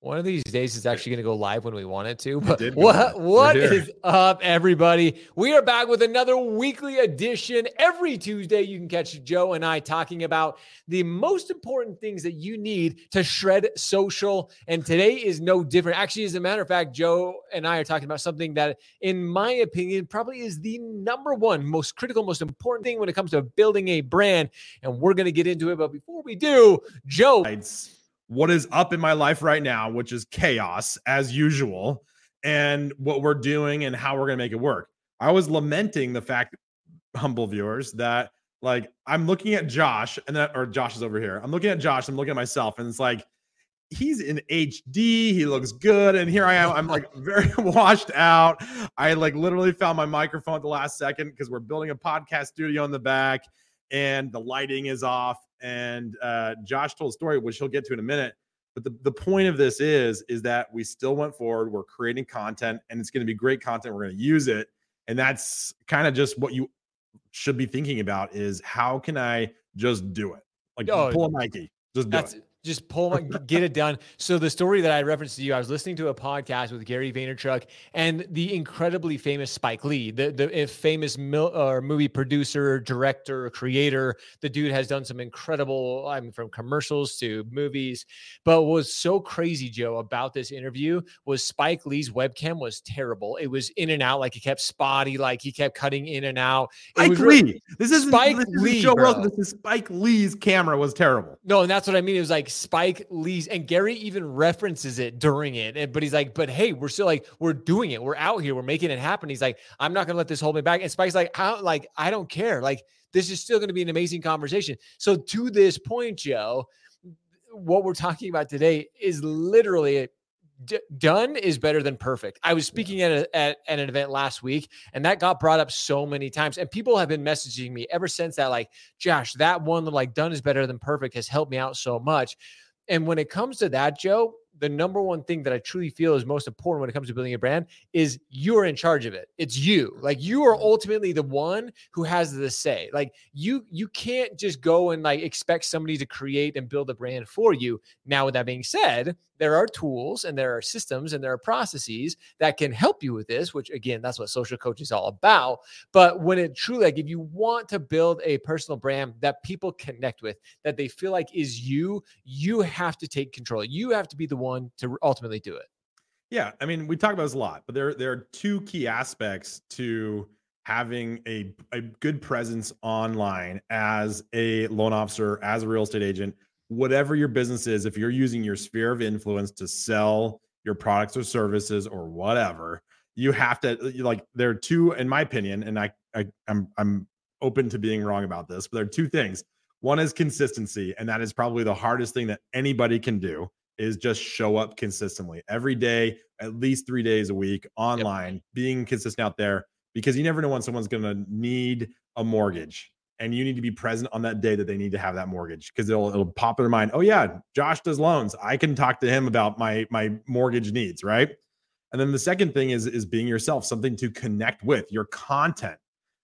One of these days it's actually going to go live when we want it to. But it what what is up, everybody? We are back with another weekly edition. Every Tuesday, you can catch Joe and I talking about the most important things that you need to shred social. And today is no different. Actually, as a matter of fact, Joe and I are talking about something that, in my opinion, probably is the number one most critical, most important thing when it comes to building a brand. And we're going to get into it. But before we do, Joe what is up in my life right now, which is chaos as usual, and what we're doing and how we're going to make it work. I was lamenting the fact, humble viewers, that like I'm looking at Josh and that, or Josh is over here. I'm looking at Josh, I'm looking at myself, and it's like, he's in HD. He looks good. And here I am. I'm like very washed out. I like literally found my microphone at the last second because we're building a podcast studio in the back and the lighting is off and uh, Josh told a story, which he'll get to in a minute. But the, the point of this is, is that we still went forward. We're creating content and it's going to be great content. We're going to use it. And that's kind of just what you should be thinking about is how can I just do it? Like oh, pull a Nike, just do it just pull get it done. So the story that I referenced to you, I was listening to a podcast with Gary Vaynerchuk and the incredibly famous Spike Lee, the the famous mil, or movie producer, director, creator. The dude has done some incredible, I mean, from commercials to movies. But what was so crazy, Joe, about this interview was Spike Lee's webcam was terrible. It was in and out, like he kept spotty, like he kept cutting in and out. It Spike Lee. Really, this is Spike this Lee. Joe Wilson. This is Spike Lee's camera was terrible. No, and that's what I mean. It was like Spike Lee's, and Gary even references it during it. But he's like, but hey, we're still like, we're doing it. We're out here. We're making it happen. He's like, I'm not gonna let this hold me back. And Spike's like, how like, I don't care. Like, this is still gonna be an amazing conversation. So to this point, Joe, what we're talking about today is literally D- done is better than perfect. I was speaking at, a, at, at an event last week, and that got brought up so many times. And people have been messaging me ever since that, like, Josh, that one, like, done is better than perfect has helped me out so much. And when it comes to that, Joe, the number one thing that I truly feel is most important when it comes to building a brand is you're in charge of it. It's you. Like you are mm-hmm. ultimately the one who has the say. Like you you can't just go and like expect somebody to create and build a brand for you. Now with that being said, there are tools and there are systems and there are processes that can help you with this, which again, that's what social coach is all about. But when it truly, like, if you want to build a personal brand that people connect with, that they feel like is you, you have to take control. You have to be the one to ultimately do it. Yeah. I mean, we talk about this a lot, but there, there are two key aspects to having a, a good presence online as a loan officer, as a real estate agent, whatever your business is, if you're using your sphere of influence to sell your products or services or whatever, you have to uh, like there are two, in my opinion, and I, I I'm I'm open to being wrong about this, but there are two things. One is consistency, and that is probably the hardest thing that anybody can do is just show up consistently every day, at least three days a week online, yep. being consistent out there because you never know when someone's going to need a mortgage and you need to be present on that day that they need to have that mortgage because it'll it'll pop in their mind. Oh yeah, Josh does loans. I can talk to him about my my mortgage needs, right? And then the second thing is is being yourself, something to connect with your content.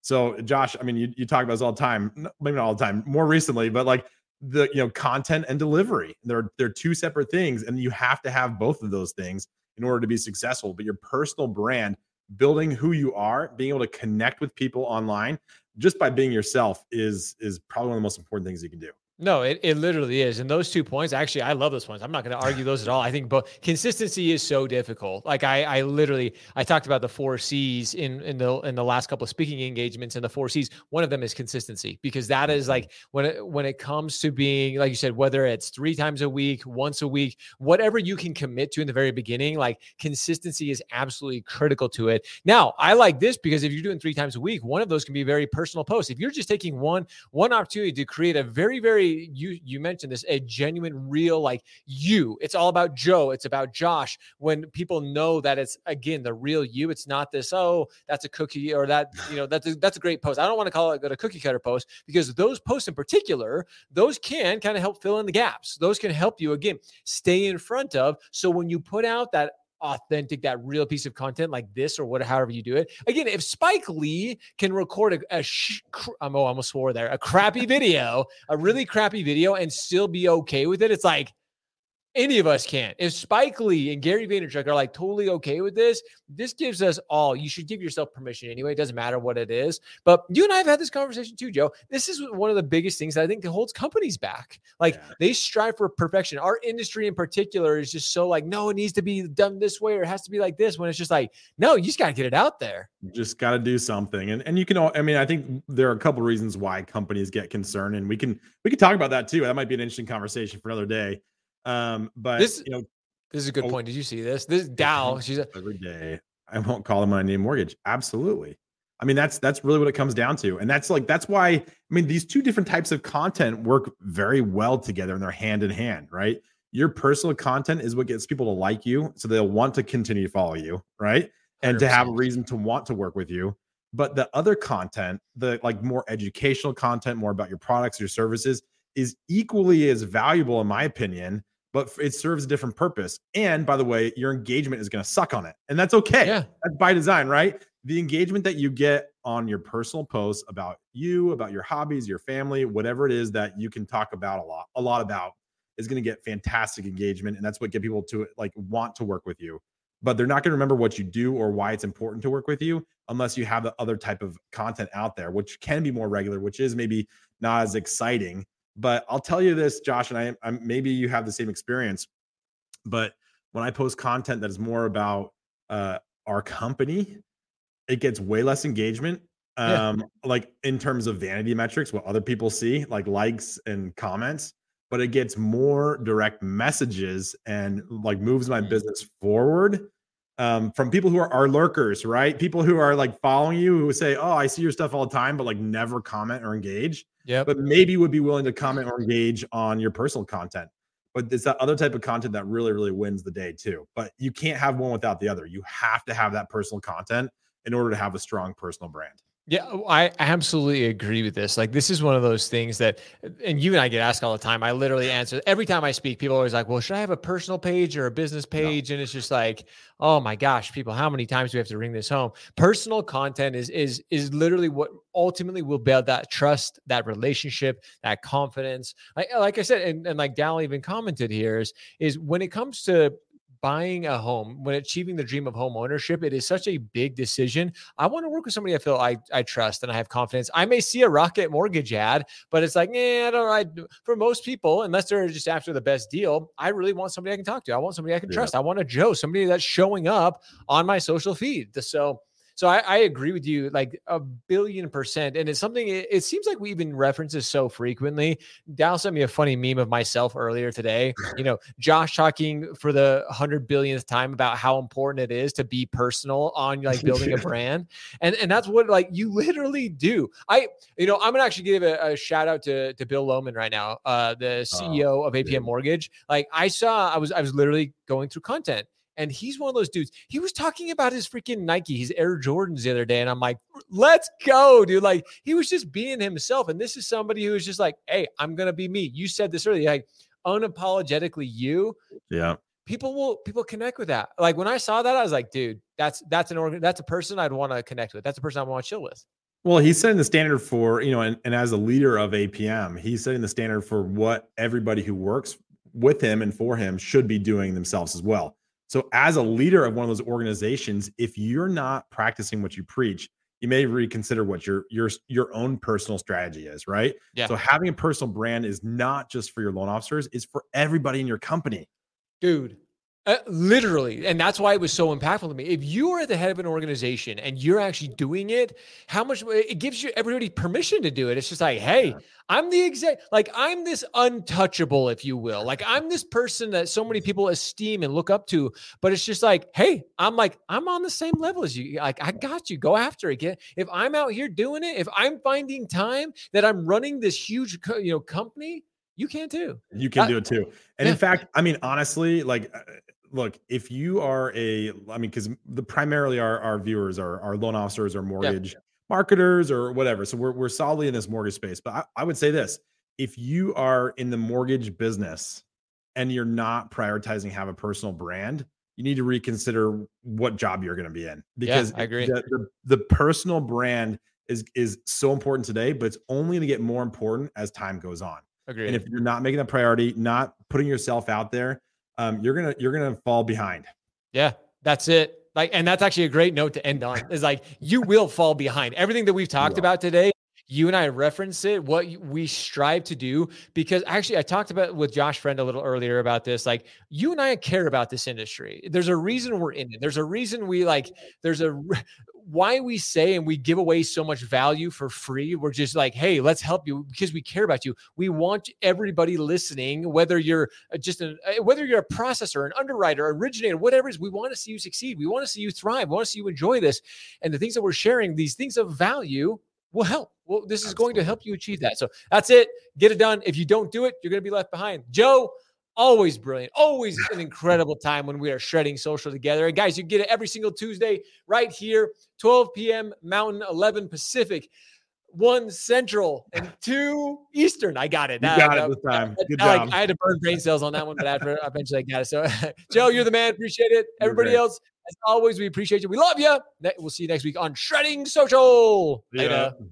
So Josh, I mean, you, you talk about this all the time, maybe not all the time, more recently, but like the you know content and delivery. They're they're two separate things, and you have to have both of those things in order to be successful. But your personal brand, building who you are, being able to connect with people online, just by being yourself is is probably one of the most important things you can do. No, it, it literally is. And those two points, actually, I love those points. I'm not going to argue those at all. I think both consistency is so difficult. Like I, I literally, I talked about the four C's in, in the, in the last couple of speaking engagements and the four C's. One of them is consistency because that is like when it, when it comes to being, like you said, whether it's three times a week, once a week, whatever you can commit to in the very beginning, like consistency is absolutely critical to it. Now I like this because if you're doing three times a week, one of those can be very personal posts. If you're just taking one, one opportunity to create a very, very you you mentioned this a genuine real like you. It's all about joe. It's about josh. When people know that it's again the real you it's not this oh that's a cookie or that you know that's a, that's a great post. I don't want to call it a cookie cutter post because those posts in particular those can kind of help fill in the gaps. Those can help you again stay in front of. So when you put out that authentic, that real piece of content like this or what, however you do it. Again, if Spike Lee can record a, a sh- cr- oh, I almost swore there, a crappy video, a really crappy video, and still be okay with it, it's like any of us can't. If Spike Lee and Gary Vaynerchuk are like totally okay with this, this gives us all. You should give yourself permission anyway. It doesn't matter what it is. But you and I have had this conversation too, Joe. This is one of the biggest things that I think that holds companies back. Like yeah. they strive for perfection. Our industry in particular is just so like, no, it needs to be done this way or it has to be like this. When it's just like, no, you just got to get it out there. You just got to do something. And and you can. All, I mean, I think there are a couple reasons why companies get concerned, and we can we can talk about that too. That might be an interesting conversation for another day. Um, but this, you know, this is a good oh, point. Did you see this? This is Dow. She's a, every day. I won't call them when I need a mortgage. Absolutely. I mean, that's that's really what it comes down to, and that's like that's why I mean these two different types of content work very well together, and they're hand in hand, right? Your personal content is what gets people to like you, so they'll want to continue to follow you, right? And 100%. to have a reason to want to work with you. But the other content, the like more educational content, more about your products, your services, is equally as valuable, in my opinion, but it serves a different purpose. And by the way, your engagement is going to suck on it. And that's okay. Yeah. That's by design, right? The engagement that you get on your personal posts about you, about your hobbies, your family, whatever it is that you can talk about a lot, a lot about is going to get fantastic engagement. And that's what get people to like want to work with you. But they're not going to remember what you do or why it's important to work with you unless you have the other type of content out there, which can be more regular, which is maybe not as exciting but I'll tell you this, Josh, and I, I'm maybe you have the same experience, but when I post content that is more about uh, our company, it gets way less engagement. Um, yeah. like in terms of vanity metrics, what other people see, like likes and comments, but it gets more direct messages and like moves my mm. business forward um, from people who are, are lurkers, right? People who are like following you who say, "Oh, I see your stuff all the time," but like never comment or engage. Yeah. But maybe would be willing to comment or engage on your personal content. But it's that other type of content that really, really wins the day too. But you can't have one without the other. You have to have that personal content in order to have a strong personal brand. Yeah, oh, I absolutely agree with this. Like, this is one of those things that, and you and I get asked all the time. I literally answer every time I speak. People are always like, "Well, should I have a personal page or a business page?" No. And it's just like, oh my gosh, people, how many times do we have to ring this home? Personal content is is is literally what ultimately will build that trust, that relationship, that confidence. Like, like I said, and, and like Dal even commented here is is when it comes to buying a home, when achieving the dream of home ownership, it is such a big decision. I want to work with somebody I feel I, I trust and I have confidence. I may see a Rocket Mortgage ad, but it's like, eh, I don't know. I, for most people, unless they're just after the best deal, I really want somebody I can talk to. I want somebody I can yeah. trust. I want a Joe, somebody that's showing up on my social feed. So so I, I, agree with you like a billion percent. And it's something, it, it, seems like we even reference this so frequently. Dal sent me a funny meme of myself earlier today. You know, Josh talking for the hundred billionth time about how important it is to be personal on like building a brand. And and that's what like you literally do. I, you know, I'm gonna actually give a, a shout out to, to Bill Lowman right now, uh, the CEO oh, of APM Mortgage. Like I saw, I was I was literally going through content and he's one of those dudes. He was talking about his freaking Nike, his Air Jordans the other day. And I'm like, let's go, dude. Like, he was just being himself. And this is somebody who is just like, hey, I'm going to be me. You said this earlier, like, unapologetically you. Yeah. People will people connect with that. Like when I saw that, I was like, dude, that's that's an organ that's a person I'd want to connect with. That's a person I want to chill with. Well, he's setting the standard for, you know, and, and as a leader of APM, he's setting the standard for what everybody who works with him and for him should be doing themselves as well. So, as a leader of one of those organizations, if you're not practicing what you preach, you may reconsider what your your your own personal strategy is, right? Yeah. So having a personal brand is not just for your loan officers; it's for everybody in your company. Dude, uh, literally. And that's why it was so impactful to me. If you are at the head of an organization and you're actually doing it, how much it gives you everybody permission to do it. It's just like, hey, I'm the exact, like, I'm this untouchable, if you will. Like, I'm this person that so many people esteem and look up to. But it's just like, hey, I'm like, I'm on the same level as you. Like, I got you. Go after it. Get, if I'm out here doing it, if I'm finding time that I'm running this huge, you know, company, you can too. You can I, do it too. And yeah. in fact, I mean, honestly, like uh, look, if you are a, I mean, because the primarily our, our viewers are, our loan officers or mortgage yeah. marketers or whatever. So we're, we're solidly in this mortgage space. But I, I would say this if you are in the mortgage business and you're not prioritizing have a personal brand, you need to reconsider what job you're going to be in because yeah, I agree. The, the, the, personal brand is is so important today, but it's only going to get more important as time goes on. Agreed. And if you're not making that priority, not putting yourself out there, um, you're gonna you're gonna fall behind. Yeah, that's it. Like, and that's actually a great note to end on. Is like you will fall behind. Everything that we've talked about today you and I reference it, what we strive to do, because actually I talked about with Josh Friend a little earlier about this. Like you and I care about this industry. There's a reason we're in it. There's a reason we like, there's a why we say and we give away so much value for free. We're just like, hey, let's help you because we care about you. We want everybody listening, whether you're uh, just a uh, whether you're a processor, an underwriter, originator, whatever it is, we want to see you succeed. We want to see you thrive. We want to see you enjoy this. And the things that we're sharing, these things of value will help. Well, this is Absolutely. going to help you achieve that. So that's it. Get it done. If you don't do it, you're going to be left behind. Joe, always brilliant. Always an incredible time when we are shredding social together. And guys, you get it every single Tuesday right here, 12 p.m. Mountain, 11 Pacific. One Central and two Eastern. I got it. You got it this time. Good job. Like, I had to burn brain cells on that one, but after eventually I got it. So, Joe, you're the man. Appreciate it. Everybody else, as always, we appreciate you. We love you. We'll see you next week on Shredding Social. Later. Yeah.